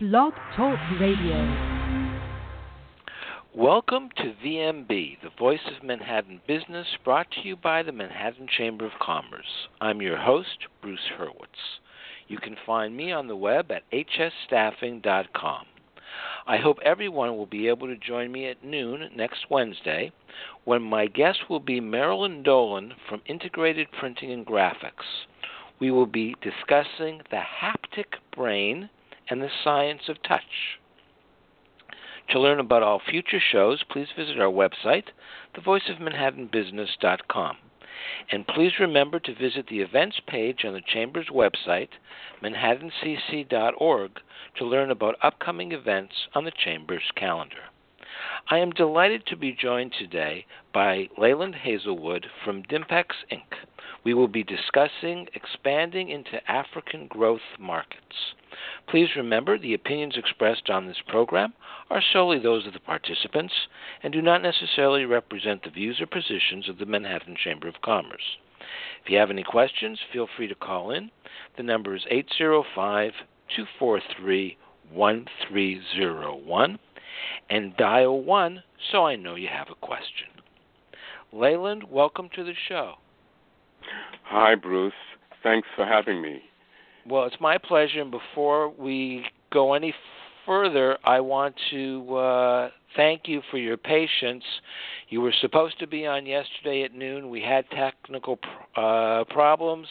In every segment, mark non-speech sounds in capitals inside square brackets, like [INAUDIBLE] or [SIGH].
Blog Talk Radio. Welcome to VMB, the Voice of Manhattan Business, brought to you by the Manhattan Chamber of Commerce. I'm your host, Bruce Hurwitz. You can find me on the web at hsstaffing.com. I hope everyone will be able to join me at noon next Wednesday when my guest will be Marilyn Dolan from Integrated Printing and Graphics. We will be discussing the haptic brain and the science of touch. To learn about all future shows, please visit our website, thevoiceofmanhattanbusiness.com. And please remember to visit the events page on the Chamber's website, manhattancc.org, to learn about upcoming events on the Chamber's calendar. I am delighted to be joined today by Leyland Hazelwood from Dimpex Inc. We will be discussing expanding into African growth markets. Please remember the opinions expressed on this program are solely those of the participants and do not necessarily represent the views or positions of the Manhattan Chamber of Commerce. If you have any questions, feel free to call in. The number is 805 243 1301 and dial 1 so I know you have a question. Leyland, welcome to the show. Hi, Bruce. Thanks for having me. Well, it's my pleasure. And before we go any further, I want to uh, thank you for your patience. You were supposed to be on yesterday at noon. We had technical uh, problems.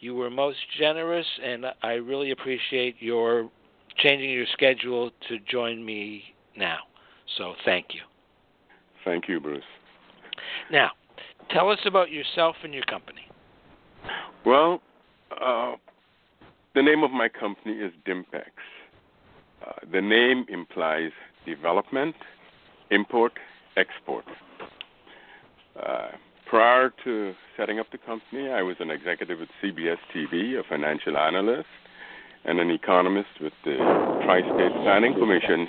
You were most generous, and I really appreciate your changing your schedule to join me now. So thank you. Thank you, Bruce. Now, tell us about yourself and your company. Well, uh, the name of my company is Dimpex. Uh, the name implies development, import, export. Uh, prior to setting up the company, I was an executive at CBS TV, a financial analyst, and an economist with the Tri State Planning Commission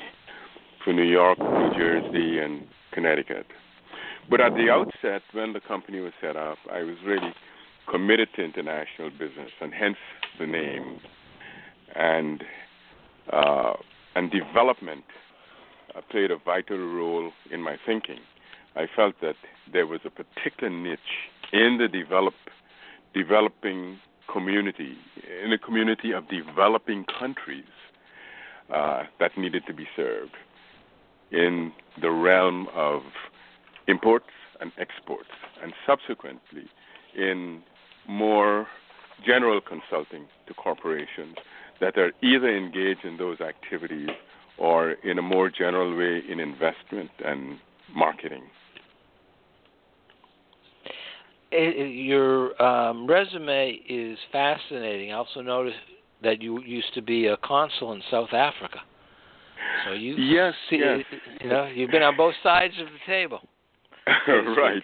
for New York, New Jersey, and Connecticut. But at the outset, when the company was set up, I was really committed to international business, and hence the name. And uh, and development uh, played a vital role in my thinking. I felt that there was a particular niche in the develop, developing community, in a community of developing countries uh, that needed to be served in the realm of imports and exports, and subsequently in more general consulting to corporations that are either engaged in those activities or in a more general way in investment and marketing. Your um, resume is fascinating. I also noticed that you used to be a consul in South Africa. So you yes, see, yes. you know, you've been on both sides of the table. [LAUGHS] right,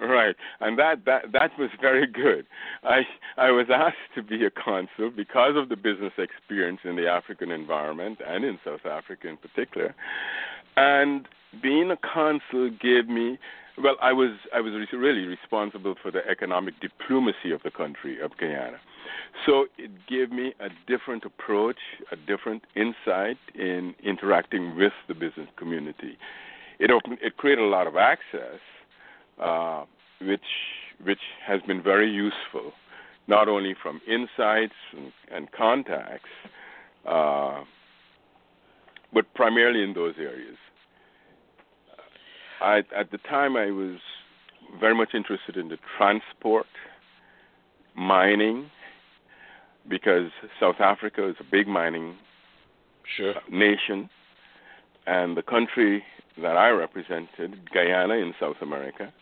right, and that that that was very good. I I was asked to be a consul because of the business experience in the African environment and in South Africa in particular, and being a consul gave me well I was I was really responsible for the economic diplomacy of the country of Guyana. So it gave me a different approach, a different insight in interacting with the business community it opened, it created a lot of access, uh, which which has been very useful, not only from insights and, and contacts, uh, but primarily in those areas. I, at the time, I was very much interested in the transport, mining, because South Africa is a big mining sure. nation, and the country that I represented, Guyana in South America,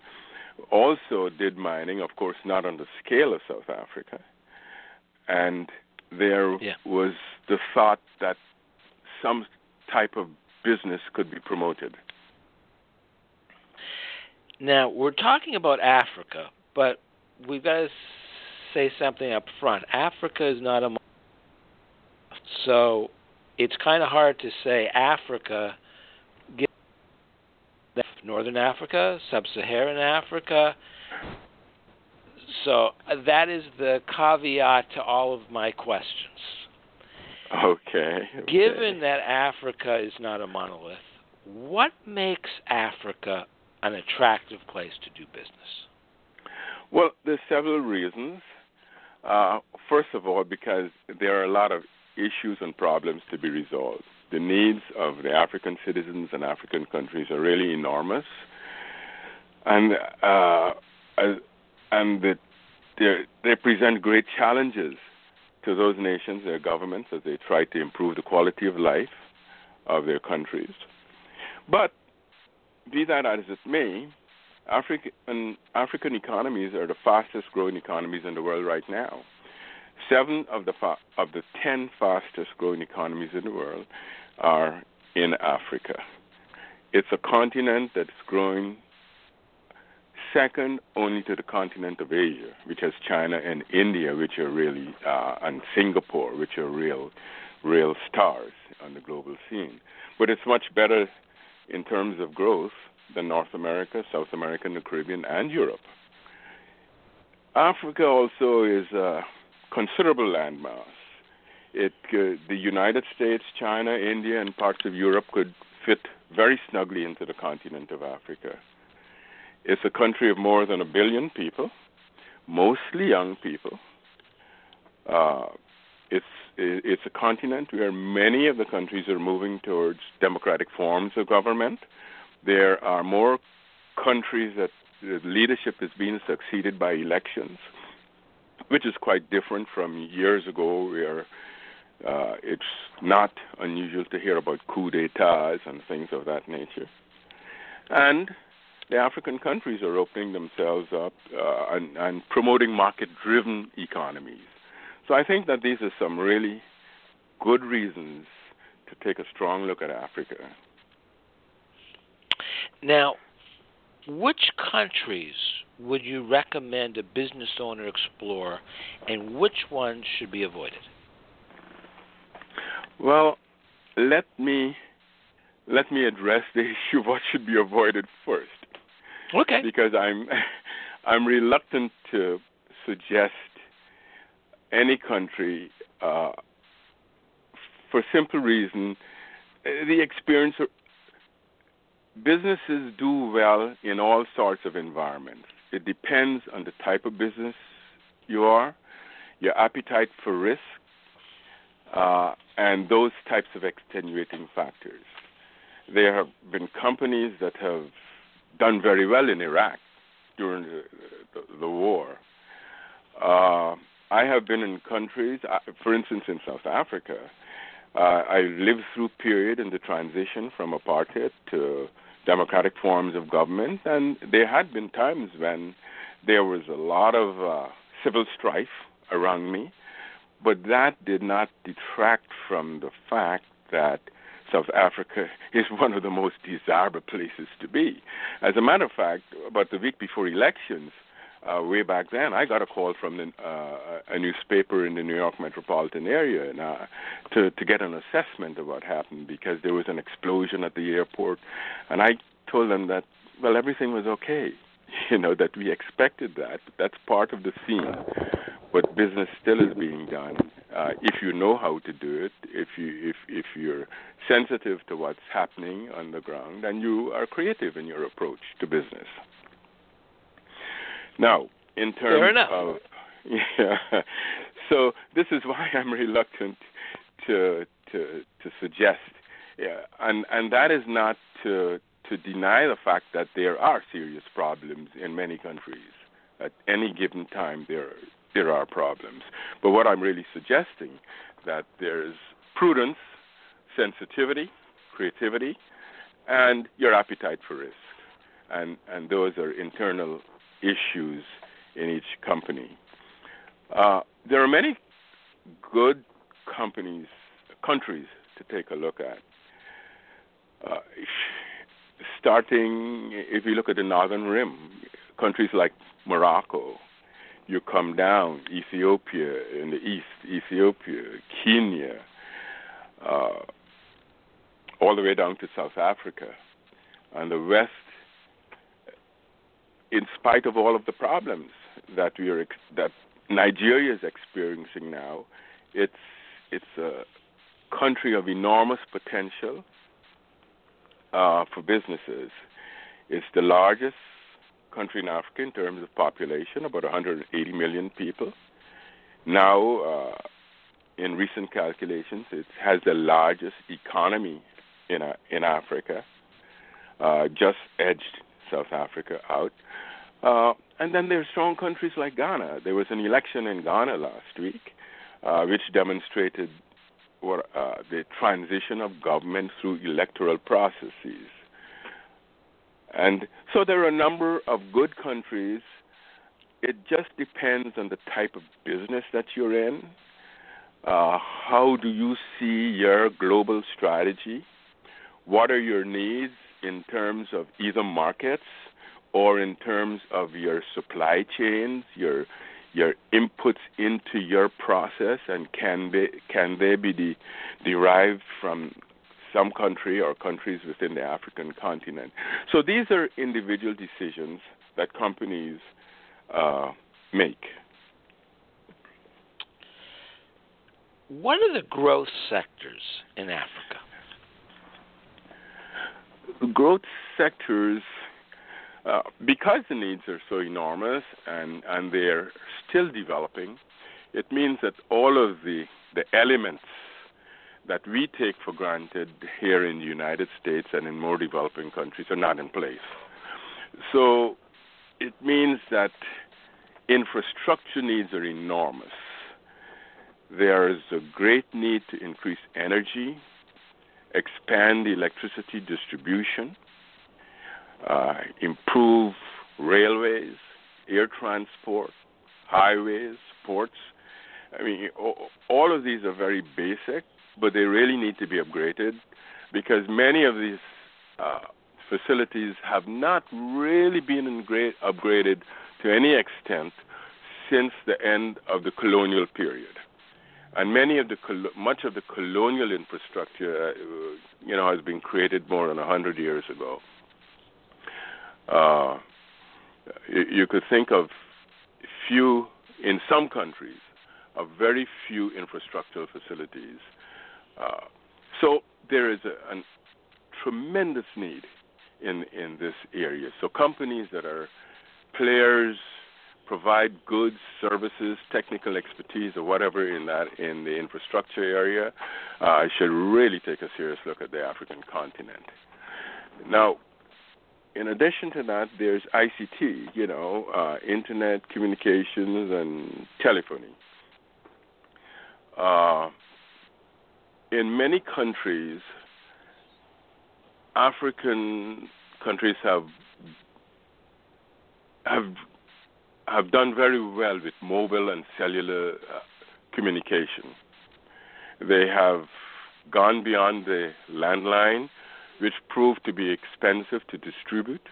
also did mining, of course, not on the scale of South Africa. And there yeah. was the thought that some type of business could be promoted. Now, we're talking about Africa, but we've got to say something up front. Africa is not a so it's kind of hard to say Africa Northern Africa, Sub Saharan Africa. So uh, that is the caveat to all of my questions. Okay. okay. Given that Africa is not a monolith, what makes Africa an attractive place to do business? Well, there's several reasons. Uh, first of all, because there are a lot of issues and problems to be resolved. The needs of the African citizens and African countries are really enormous, and uh, and the, they present great challenges to those nations, their governments, as they try to improve the quality of life of their countries. But be that as it may, African African economies are the fastest growing economies in the world right now. Seven of the fa- of the ten fastest growing economies in the world are in Africa. It's a continent that's growing second only to the continent of Asia, which has China and India, which are really, uh, and Singapore, which are real, real stars on the global scene. But it's much better in terms of growth than North America, South America, the Caribbean, and Europe. Africa also is a considerable landmass. It, uh, the United States, China, India, and parts of Europe could fit very snugly into the continent of Africa. It's a country of more than a billion people, mostly young people. Uh, it's it's a continent where many of the countries are moving towards democratic forms of government. There are more countries that leadership is being succeeded by elections, which is quite different from years ago where uh, it's not unusual to hear about coups d'etats and things of that nature. And the African countries are opening themselves up uh, and, and promoting market driven economies. So I think that these are some really good reasons to take a strong look at Africa. Now, which countries would you recommend a business owner explore, and which ones should be avoided? Well, let me let me address the [LAUGHS] issue of what should be avoided first. Okay. Because I'm [LAUGHS] I'm reluctant to suggest any country uh, for simple reason the experience of, businesses do well in all sorts of environments. It depends on the type of business you are, your appetite for risk, uh, and those types of extenuating factors. There have been companies that have done very well in Iraq during the, the, the war. Uh, I have been in countries, uh, for instance, in South Africa. Uh, I lived through period in the transition from apartheid to democratic forms of government, and there had been times when there was a lot of uh, civil strife around me, but that did not detract from the fact that South Africa [LAUGHS] is one of the most desirable places to be. As a matter of fact, about the week before elections, uh, way back then, I got a call from the, uh, a newspaper in the New York metropolitan area and, uh, to to get an assessment of what happened because there was an explosion at the airport, and I told them that well everything was okay, [LAUGHS] you know that we expected that. That's part of the scene, but business still is being done, uh, if you know how to do it, if you if if you're sensitive to what's happening on the ground, and you are creative in your approach to business. Now, in terms of [LAUGHS] yeah, so this is why I'm reluctant to to to suggest, yeah, and and that is not to to deny the fact that there are serious problems in many countries. At any given time, there there are problems. But what I'm really suggesting that there's prudence, sensitivity, creativity, and your appetite for risk. And and those are internal issues in each company. Uh, there are many good companies, countries to take a look at. Uh, starting, if you look at the northern rim, countries like Morocco, you come down, Ethiopia in the east, Ethiopia, Kenya, uh, all the way down to South Africa. And the West, in spite of all of the problems that we are that Nigeria is experiencing now, it's it's a country of enormous potential uh, for businesses. It's the largest country in Africa in terms of population, about 180 million people. Now, uh, in recent calculations, it has the largest economy in uh, in Africa, uh, just edged South Africa out. Uh, and then there are strong countries like Ghana. There was an election in Ghana last week, uh, which demonstrated what, uh, the transition of government through electoral processes. And so there are a number of good countries. It just depends on the type of business that you're in. Uh, how do you see your global strategy? What are your needs in terms of either markets or in terms of your supply chains, your your inputs into your process, and can they can they be de- derived from some country or countries within the African continent? So these are individual decisions that companies uh, make. What are the growth sectors in Africa? Growth sectors uh, because the needs are so enormous and, and they're still developing, it means that all of the, the elements that we take for granted here in the United States and in more developing countries are not in place. So it means that infrastructure needs are enormous. There is a great need to increase energy, expand electricity distribution, uh, improve railways, air transport, highways, ports. I mean, all of these are very basic, but they really need to be upgraded because many of these uh, facilities have not really been upgraded to any extent since the end of the colonial period. And many of the much of the colonial infrastructure, uh, you know, has been created more than hundred years ago. Uh, you, you could think of few, in some countries, of very few infrastructural facilities. Uh, so there is a, a tremendous need in in this area. So companies that are players provide goods, services, technical expertise, or whatever in that in the infrastructure area, uh, should really take a serious look at the African continent. Now, in addition to that, there's ICT, you know, uh, internet communications and telephony. Uh, in many countries, African countries have have have done very well with mobile and cellular uh, communication. They have gone beyond the landline which proved to be expensive to distribute.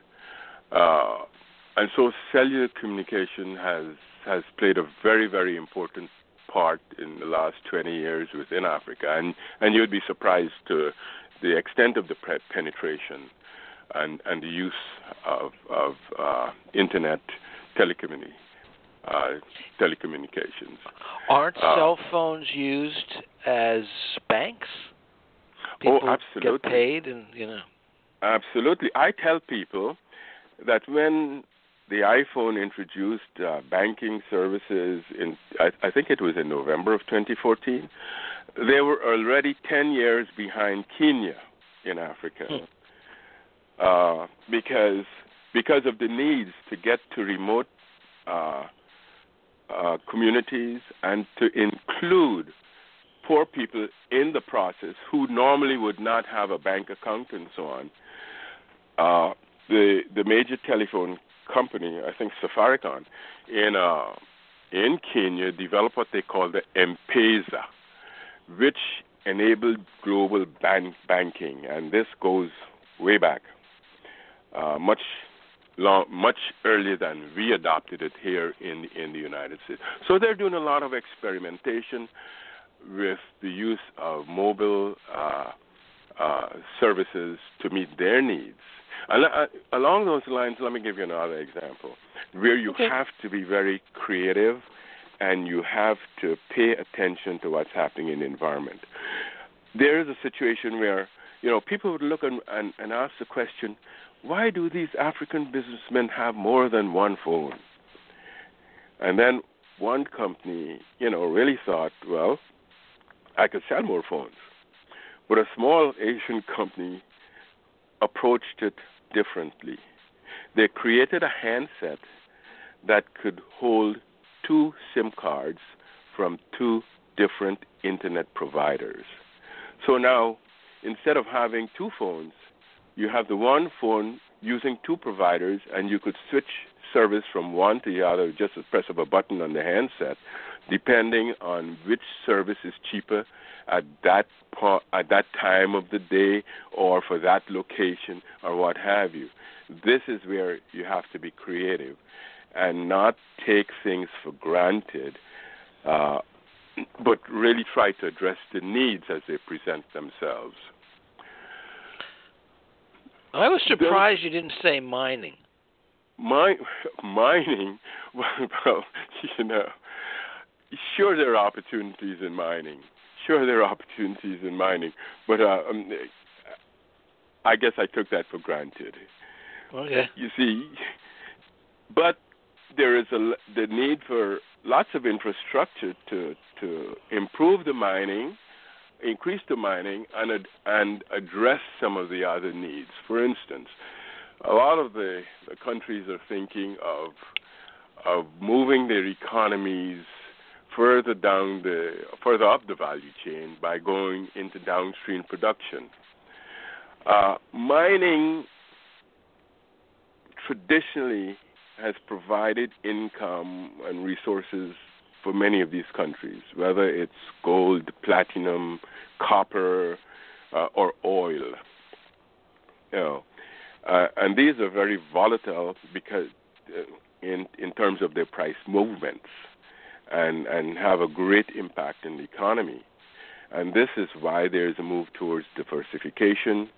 Uh, and so cellular communication has has played a very very important part in the last 20 years within Africa, and and you'd be surprised to the extent of the pre- penetration and and the use of of uh, internet telecommunications. Uh, telecommunications. Aren't uh, cell phones used as banks? Oh, people oh, absolutely. get paid, and you know. Absolutely, I tell people that when the iPhone introduced uh, banking services in, I, I think it was in November of 2014, they were already 10 years behind Kenya in Africa. Hmm. Uh, because because of the needs to get to remote uh, uh, communities and to include poor people in the process who normally would not have a bank account and so on. Uh, the the major telephone company, I think Safaricom, in uh, in Kenya developed what they call the M-Pesa, which enabled global bank banking, and this goes way back, uh, much long, much earlier than we adopted it here in in the United States. So they're doing a lot of experimentation with the use of mobile uh, uh, services to meet their needs. Uh, along those lines, let me give you another example where you okay. have to be very creative and you have to pay attention to what's happening in the environment. there is a situation where you know people would look and, and, and ask the question, why do these African businessmen have more than one phone? And then one company, you know, really thought, well, I could sell more phones. But a small Asian company approached it differently. They created a handset that could hold two SIM cards from two different internet providers. So now, instead of having two phones, you have the one phone using two providers, and you could switch service from one to the other just a press of a button on the handset, depending on which service is cheaper at that po- at that time of the day or for that location or what have you. This is where you have to be creative and not take things for granted, uh, but really try to address the needs as they present themselves. I was surprised you didn't say mining. Mine, mining, [LAUGHS] well, you know, sure there are opportunities in mining. Sure there are opportunities in mining, but uh, um, I guess I took that for granted. Okay. You see, but there is a the need for lots of infrastructure to to improve the mining, increase the mining, and and address some of the other needs. For instance, a lot of the, the countries are thinking of of moving their economies further down the further up the value chain by going into downstream production. Uh, mining traditionally has provided income and resources for many of these countries, whether it's gold, platinum, copper, uh, or oil. You know, uh, and these are very volatile because uh, in in terms of their price movements, and and have a great impact in the economy. And this is why there is a move towards diversification,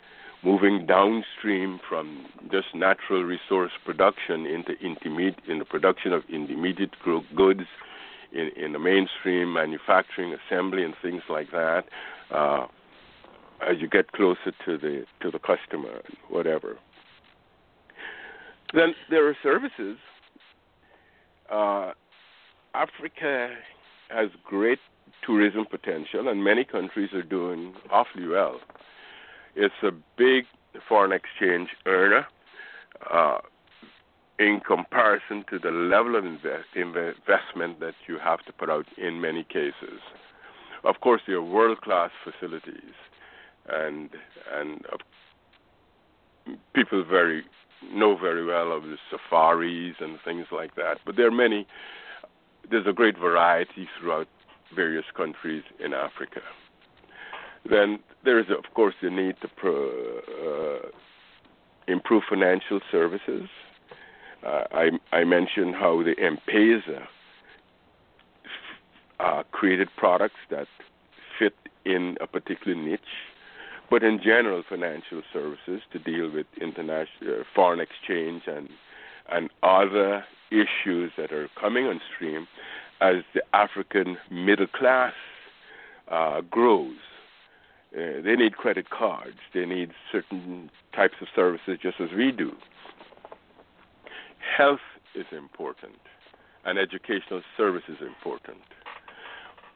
moving downstream from just natural resource production into intermediate in the production of intermediate goods in, in the mainstream manufacturing, assembly, and things like that. Uh, as you get closer to the to the customer, whatever. Then there are services. Uh, Africa has great tourism potential, and many countries are doing awfully well. It's a big foreign exchange earner uh, in comparison to the level of invest, investment that you have to put out in many cases. Of course, there are world-class facilities, and and uh, people very know very well of the safaris and things like that. But there are many. There's a great variety throughout various countries in Africa. Then there is, of course, the need to pro, uh, improve financial services. Uh, I, I, mentioned how the M-Pesa uh, created products that fit in a particular niche but in general, financial services to deal with international uh, foreign exchange and and other issues that are coming on stream as the African middle class uh, grows. Uh, they need credit cards. They need certain types of services just as we do. Health is important, and educational service is important.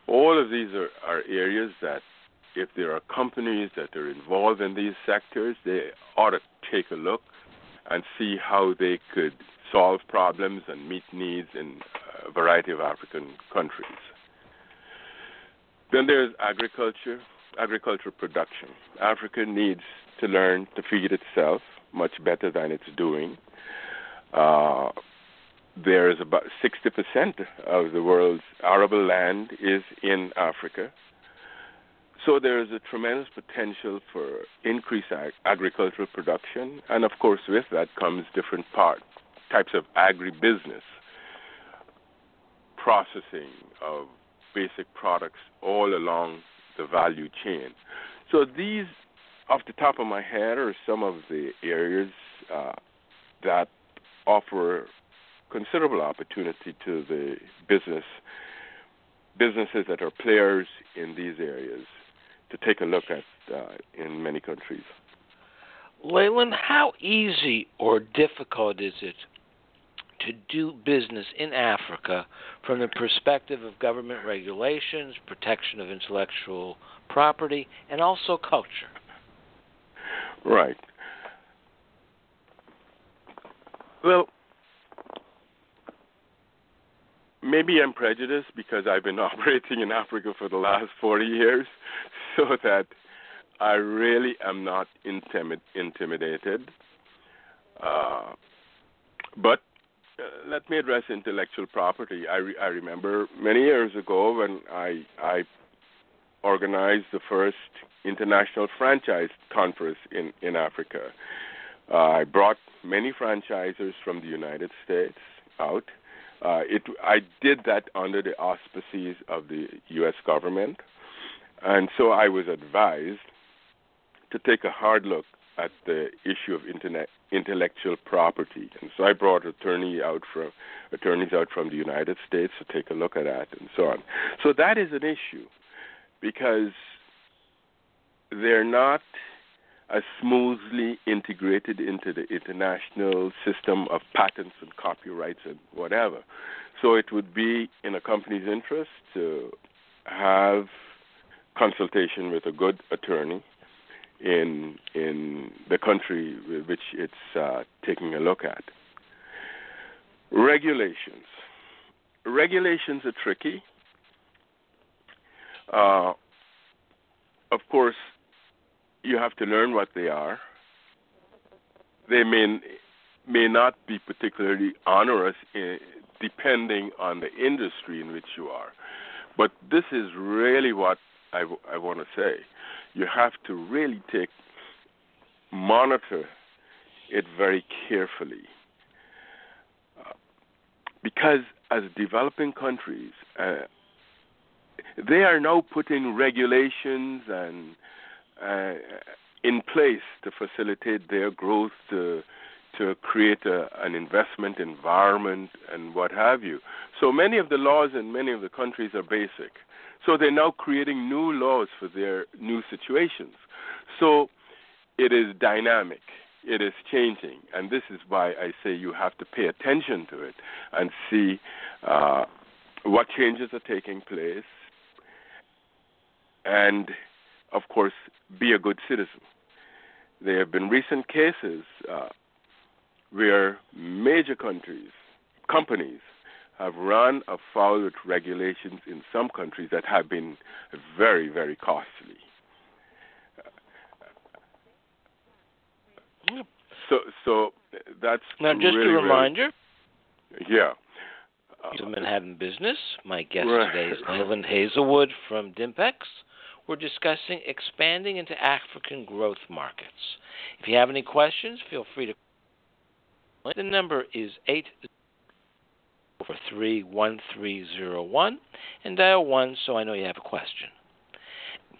All of these are, are areas that if there are companies that are involved in these sectors, they ought to take a look and see how they could solve problems and meet needs in a variety of African countries. Then there's agriculture, agricultural production. Africa needs to learn to feed itself much better than it's doing. Uh, there's about 60% of the world's arable land is in Africa. So there is a tremendous potential for increased ag- agricultural production, and of course, with that comes different part, types of agribusiness, processing of basic products all along the value chain. So these, off the top of my head, are some of the areas uh, that offer considerable opportunity to the business businesses that are players in these areas to take a look at uh, in many countries. Leyland, how easy or difficult is it to do business in Africa from the perspective of government regulations, protection of intellectual property, and also culture? Right. Well, maybe I'm prejudiced because I've been [LAUGHS] operating in Africa for the last 40 years, [LAUGHS] so that I really am not intimid- intimidated. Uh, but uh, let me address intellectual property. I, re- I remember many years ago when I, I organized the first international franchise conference in, in Africa. Uh, I brought many franchisers from the United States out. Uh, it, I did that under the auspices of the U.S. government, and so I was advised to take a hard look at the issue of internet, intellectual property. And so I brought attorney out from attorneys out from the United States to take a look at that and so on. So that is an issue because they're not as smoothly integrated into the international system of patents and copyrights and whatever. So it would be in a company's interest to have consultation with a good attorney in in the country which it's uh, taking a look at. Regulations. Regulations are tricky. Uh, of course, you have to learn what they are. They may may not be particularly onerous in, depending on the industry in which you are. But this is really what I, w- I want to say. You have to really take monitor it very carefully. Uh, because as developing countries, uh, they are now putting regulations and uh, in place to facilitate their growth, to to create a, an investment environment and what have you. So many of the laws in many of the countries are basic. So they're now creating new laws for their new situations. So it is dynamic. It is changing, and this is why I say you have to pay attention to it and see uh, what changes are taking place, and of course, be a good citizen. There have been recent cases uh, where major countries, companies, have run afoul with regulations in some countries that have been very, very costly. So, so that's now just really, a reminder. Really, yeah. Uh, Manhattan Business. My guest right. today is Leyland Hazelwood from Dimpex. We're discussing expanding into African growth markets. If you have any questions, feel free to. The number is eight four three one three zero one and dial one so I know you have a question.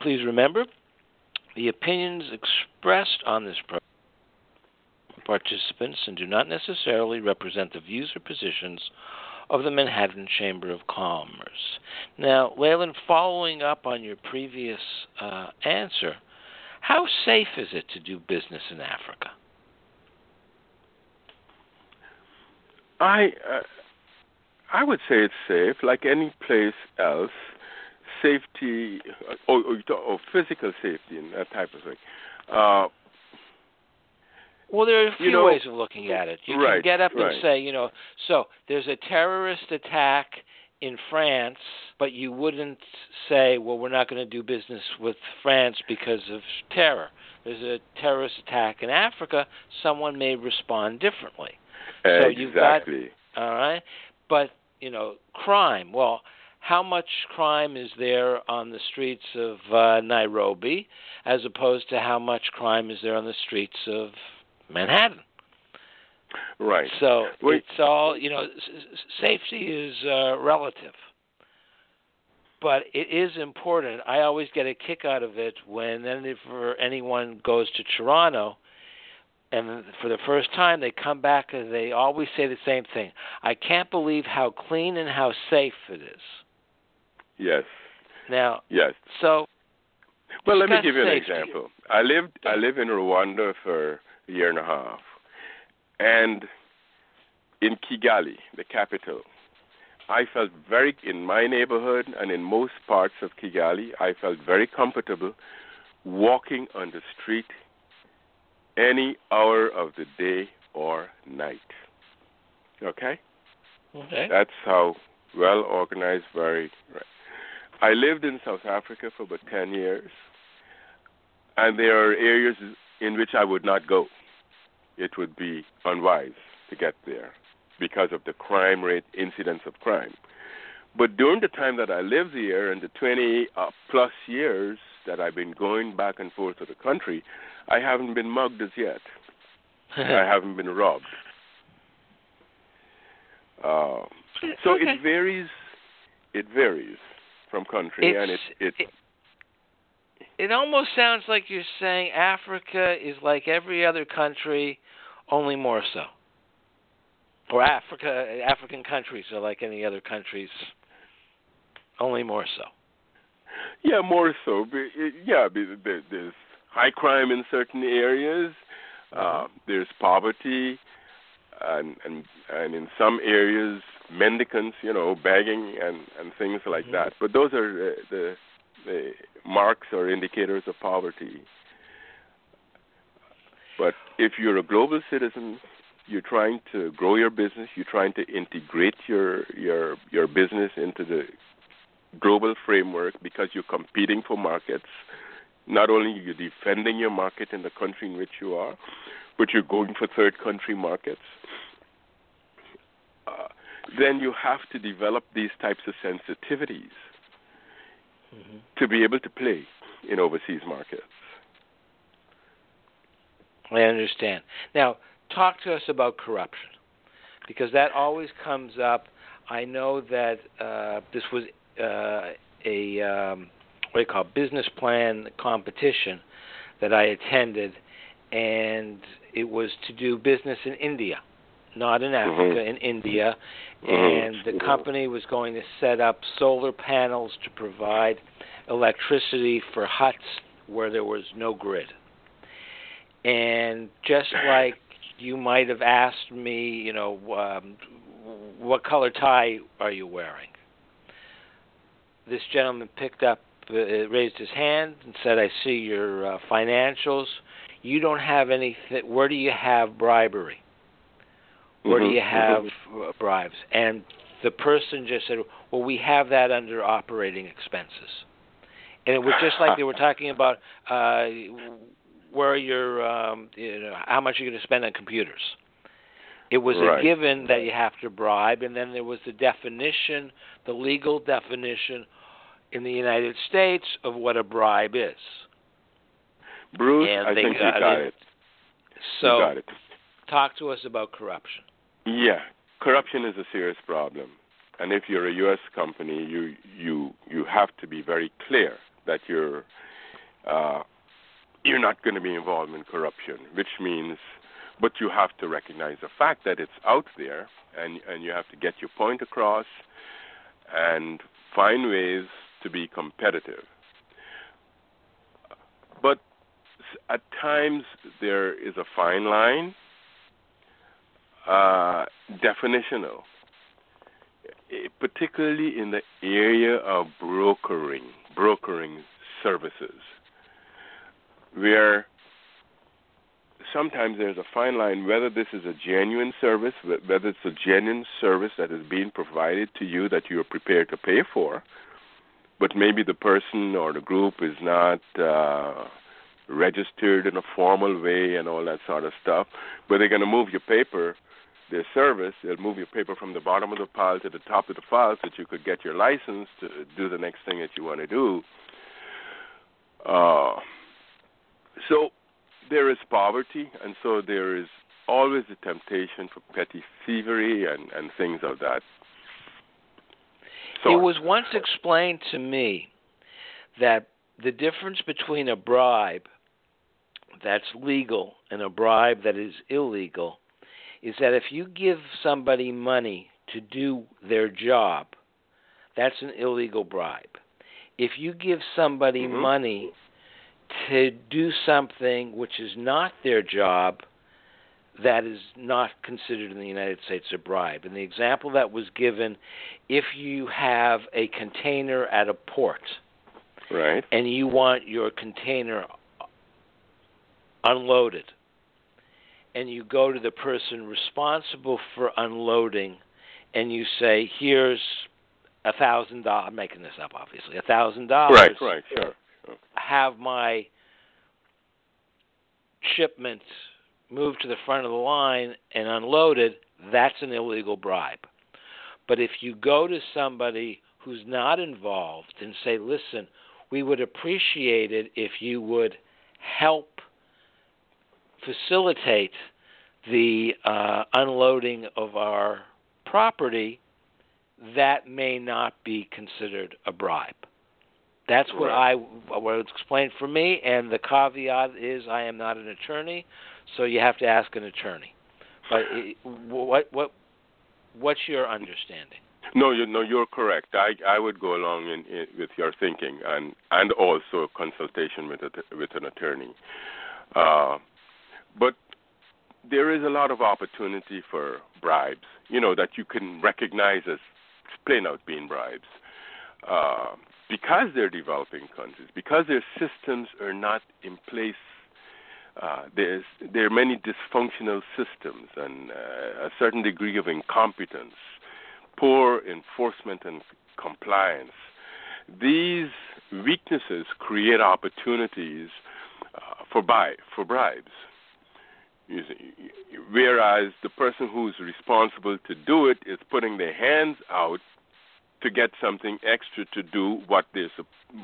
Please remember, the opinions expressed on this program participants and do not necessarily represent the views or positions of the Manhattan Chamber of Commerce. Now, Leyland, following up on your previous uh, answer, how safe is it to do business in Africa? I uh, I would say it's safe, like any place else. Safety or, or, or physical safety and that type of thing. Uh, well, there are a few you know, ways of looking at it. You right, can get up right. and say, you know, so there's a terrorist attack in France, but you wouldn't say, well, we're not going to do business with France because of terror. There's a terrorist attack in Africa, someone may respond differently. So exactly. you've got all right, but you know, crime. Well, how much crime is there on the streets of uh, Nairobi, as opposed to how much crime is there on the streets of Manhattan? Right. So Well, it's all you know. Safety is uh, relative, but it is important. I always get a kick out of it when for anyone goes to Toronto, and for the first time they come back and they always say the same thing. I can't believe how clean and how safe it is. Yes. Now, Yes. so Well, let me give you an safety. example. I lived I live in Rwanda for a year and a half, and in Kigali, the capital, I felt very in my neighborhood and in most parts of Kigali, I felt very comfortable walking on the street any hour of the day or night. Okay? Okay. That's how well organized, very. I lived in South Africa for about 10 years, and there are areas in which I would not go. It would be unwise to get there because of the crime rate, incidence of crime. But during the time that I lived here and the 20 uh, plus years that I've been going back and forth to the country, I haven't been mugged as yet. [LAUGHS] I haven't been robbed. Uh, so Okay. it varies. It varies from country, and it It's- it, It almost sounds like you're saying Africa is like every other country, only more so. Or Africa, African countries are like any other countries, only more so. yeah more so. Yeah, there's high crime in certain areas. Uh, there's poverty, and and and in some areas mendicants, you know, begging and and things like Mhm. that. But those are the the marks or indicators of poverty. But if you're a global citizen, you're trying to grow your business, you're trying to integrate your your your business into the global framework because you're competing for markets. Not only are you defending your market in the country in which you are, but you're going for third country markets. Uh, then you have to develop these types of sensitivities hmm to be able to play in overseas markets. I understand. Now, talk to us about corruption, because that always comes up. I know that uh, this was uh, a um, what do you call it, business plan competition that I attended, and it was to do business in India, not in Africa, in India, Mhm. and the company was going to set up solar panels to provide electricity for huts where there was no grid. And just [SIGHS] like you might have asked me, you know, um, what color tie are you wearing? This gentleman picked up, uh, raised his hand, and said, "I see your uh, financials. You don't have any. Where do you have bribery? Where do Mhm, you have mhm. uh, bribes?" And the person just said, "Well, we have that under operating expenses." And it was just like they were talking about uh, where your, um, you know, how much you're going to spend on computers. It was Right. a given that you have to bribe, and then there was the definition, the legal definition in the United States of what a bribe is. Bruce, I think you got got it. it. So, you got it. talk to us about corruption. Yeah, corruption is a serious problem, and if you're a U.S. company, you you you have to be very clear that you're uh, you're not going to be involved in corruption, which means, but you have to recognize the fact that it's out there, and and you have to get your point across, and find ways to be competitive. But at times there is a fine line uh, definitional, eh, particularly in the area of brokering, brokering services, where sometimes there's a fine line whether this is a genuine service, whether it's a genuine service that is being provided to you that you are prepared to pay for, but maybe the person or the group is not. Uh, registered in a formal way and all that sort of stuff, but they're going to move your paper their service, they'll move your paper from the bottom of the pile to the top of the file so that you could get your license to do the next thing that you want to do. Uh, so there is poverty, and so there is always the temptation for petty thievery and, and things of that. It sort. was once explained to me that the difference between a bribe that's legal and a bribe that is illegal is that if you give somebody money to do their job, that's an illegal bribe. If you give somebody Mhm. money to do something which is not their job that is not considered in the United States a bribe. And the example that was given if you have a container at a port right. and you want your container unloaded and you go to the person responsible for unloading and you say, Here's a thousand dollars I'm making this up obviously, a thousand dollars. Right, right, sure. Have my shipment moved to the front of the line and unloaded, that's an illegal bribe. But if you go to somebody who's not involved and say, listen, we would appreciate it if you would help facilitate the uh, unloading of our property, that may not be considered a bribe. That's what. I what was explained for me, and the caveat is I am not an attorney, so you have to ask an attorney. But it, what what what's your understanding? No, you no, you're correct. I I would go along in, in, with your thinking, and and also consultation with a, with an attorney. Uh, but there is a lot of opportunity for bribes. You know that you can recognize as plain out being bribes. Uh, because they're developing countries, because their systems are not in place uh, there's there are many dysfunctional systems and uh, a certain degree of incompetence, poor enforcement and compliance. These weaknesses create opportunities uh, for buy for bribes. Whereas the person who's responsible to do it is putting their hands out to get something extra to do what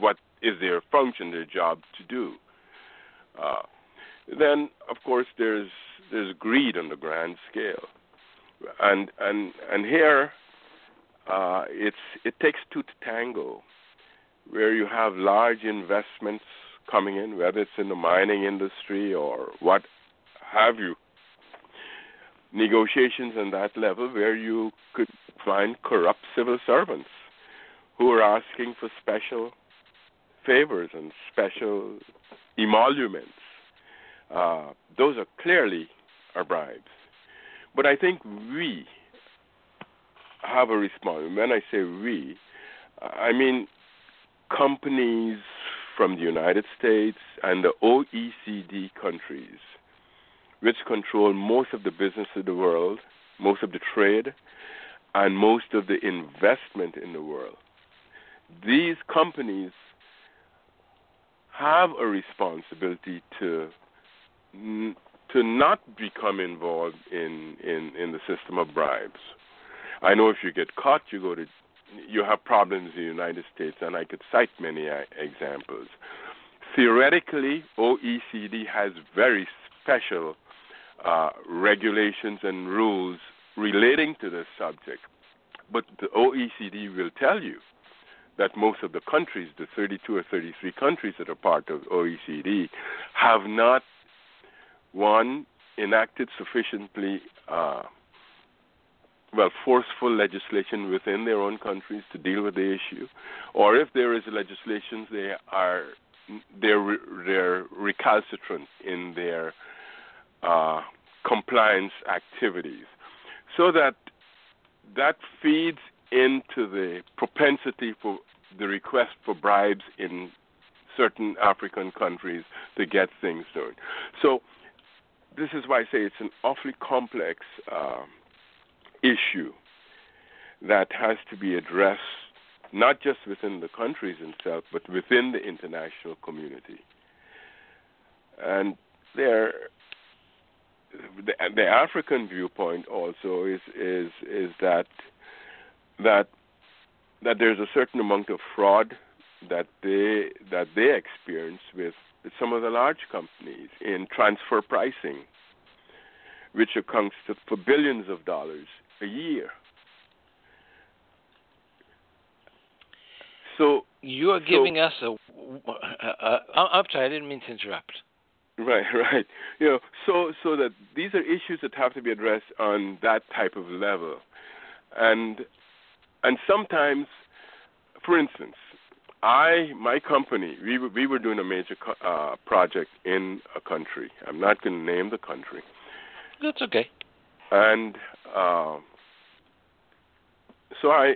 what is their function, their job to do. Uh, then of course there's there's greed on the grand scale, and and and here uh, it's it takes two to tango, where you have large investments coming in, whether it's in the mining industry or what have you. Negotiations on that level where you could find corrupt civil servants who are asking for special favors and special emoluments uh, those are clearly bribes. But I think we have a responsibility. When I say we, I mean companies from the United States and the OECD countries, which control most of the business of the world, most of the trade, and most of the investment in the world. These companies have a responsibility to to not become involved in, in, in the system of bribes. I know if you get caught, you go to you have problems in the United States, and I could cite many uh, examples. Theoretically, OECD has very special uh, regulations and rules relating to this subject, but the OECD will tell you that most of the countries, the 32 or 33 countries that are part of OECD, have not one, enacted sufficiently uh, well forceful legislation within their own countries to deal with the issue, or if there is legislation, they are they're they're recalcitrant in their uh, compliance activities, so that that feeds into the propensity for the request for bribes in certain African countries to get things done. So this is why I say it's an awfully complex uh, issue that has to be addressed not just within the countries themselves, but within the international community. And there, the, the African viewpoint also is is is that that that there's a certain amount of fraud that they that they experience with some of the large companies in transfer pricing, which accounts for billions of dollars a year. So you are giving so, us a. I'm sorry, I didn't mean to interrupt. Right, [LAUGHS] right. You know, so so that these are issues that have to be addressed on that type of level, and and sometimes, for instance, I, my company, we were, we were doing a major co- uh, project in a country. I'm not going to name the country. That's okay. And uh, so I,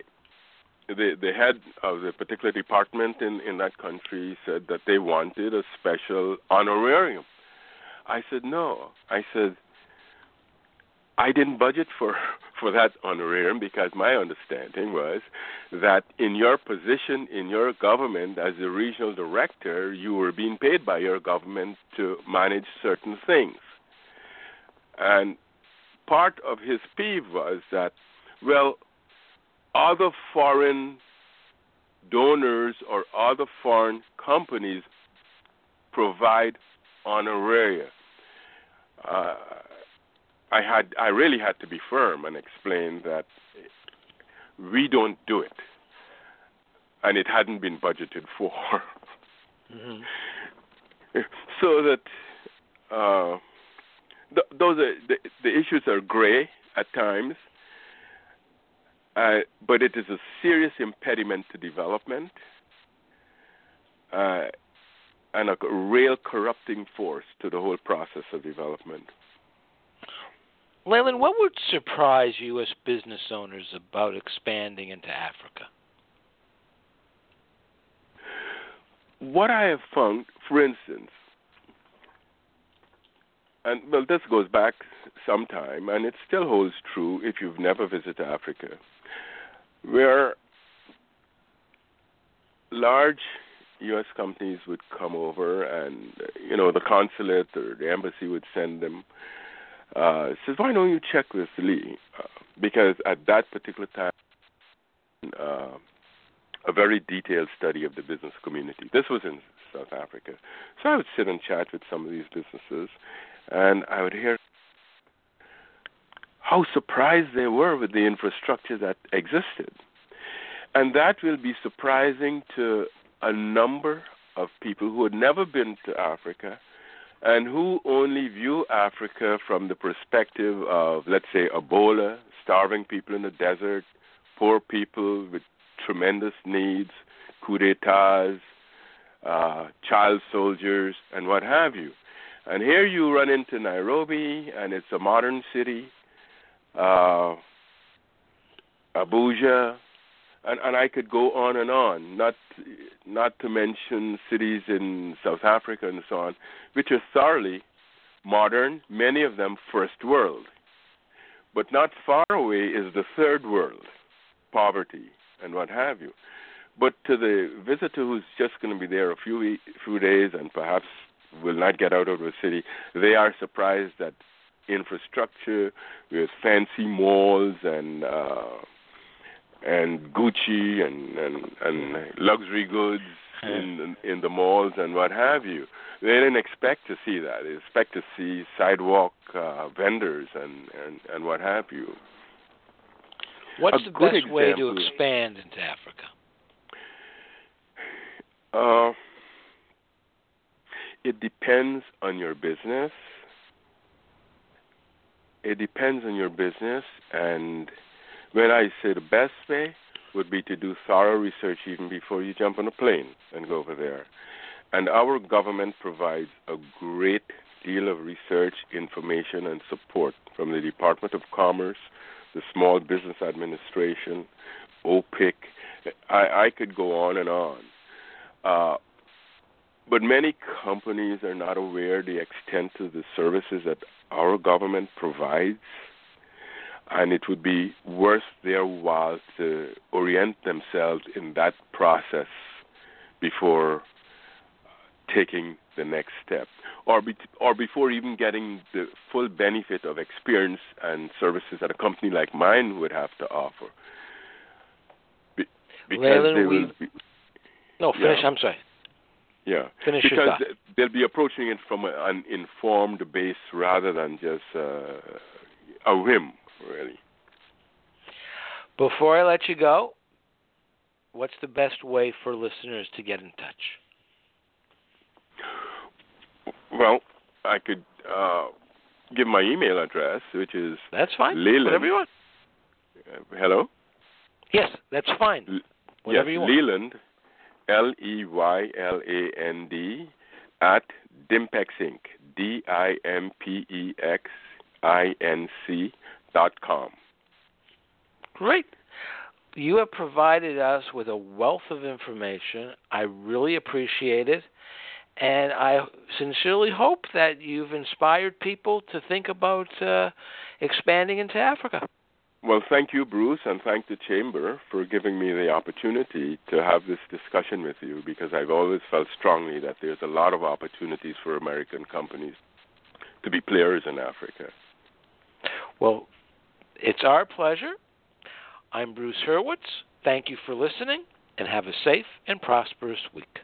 the the head of uh, the particular department in in that country said that they wanted a special honorarium. I said no. I said I didn't budget for [LAUGHS] for that honorarium because my understanding was that in your position in your government as a regional director, you were being paid by your government to manage certain things. And part of his peeve was that, well, other foreign donors or other foreign companies provide honoraria. Uh, I had I really had to be firm and explain that we don't do it, and it hadn't been budgeted for. Mm-hmm. [LAUGHS] so that uh, th- those are the, the issues are gray at times, uh, but it is a serious impediment to development uh, and a real corrupting force to the whole process of development. Leyland, what would surprise U.S. business owners about expanding into Africa? What I have found, for instance, and well, this goes back some time, and it still holds true if you've never visited Africa, where large U.S. companies would come over, and you know the consulate or the embassy would send them. Uh, says, why don't you check with Lee? Uh, because at that particular time, uh, a very detailed study of the business community. This was in South Africa. So I would sit and chat with some of these businesses, and I would hear how surprised they were with the infrastructure that existed. And that will be surprising to a number of people who had never been to Africa and who only view Africa from the perspective of, let's say, Ebola, starving people in the desert, poor people with tremendous needs, coup d'etats, uh, child soldiers, and what have you. And here you run into Nairobi, and it's a modern city, uh, Abuja, and, and I could go on and on. Not not to mention cities in South Africa and so on, which are thoroughly modern. Many of them first world, but not far away is the third world, poverty and what have you. But to the visitor who's just going to be there a few few days and perhaps will not get out of the city, they are surprised that infrastructure with fancy malls and uh, and Gucci and and, and luxury goods in in the malls and what have you. They didn't expect to see that. They expect to see sidewalk uh, vendors and, and and what have you. What's A the best way to expand into Africa? Uh, it depends on your business. It depends on your business, and when I say the best way would be to do thorough research even before you jump on a plane and go over there. And our government provides a great deal of research, information, and support from the Department of Commerce, the Small Business Administration, OPIC. I, I could go on and on. Uh, but many companies are not aware the extent of the services that our government provides, and it would be worth their while to orient themselves in that process before taking the next step, or be, or before even getting the full benefit of experience and services that a company like mine would have to offer. Be, because Leyland, they will be, No, finish. Yeah. I'm sorry. Yeah, Finish because they'll be approaching it from a, an informed base rather than just uh, a whim, really. Before I let you go, what's the best way for listeners to get in touch? Well, I could uh, give my email address, which is That's fine. Leyland. Whatever you want. uh, hello. Yes, that's fine. Whatever yes, you want. Leyland, L E Y L A N D, at Dimpex Inc. D I M P E X I N C dot com. Great. You have provided us with a wealth of information. I really appreciate it. And I sincerely hope that you've inspired people to think about uh, expanding into Africa. Well, thank you, Bruce, and thank the Chamber for giving me the opportunity to have this discussion with you because I've always felt strongly that there's a lot of opportunities for American companies to be players in Africa. Well, it's our pleasure. I'm Bruce Hurwitz. Thank you for listening and have a safe and prosperous week.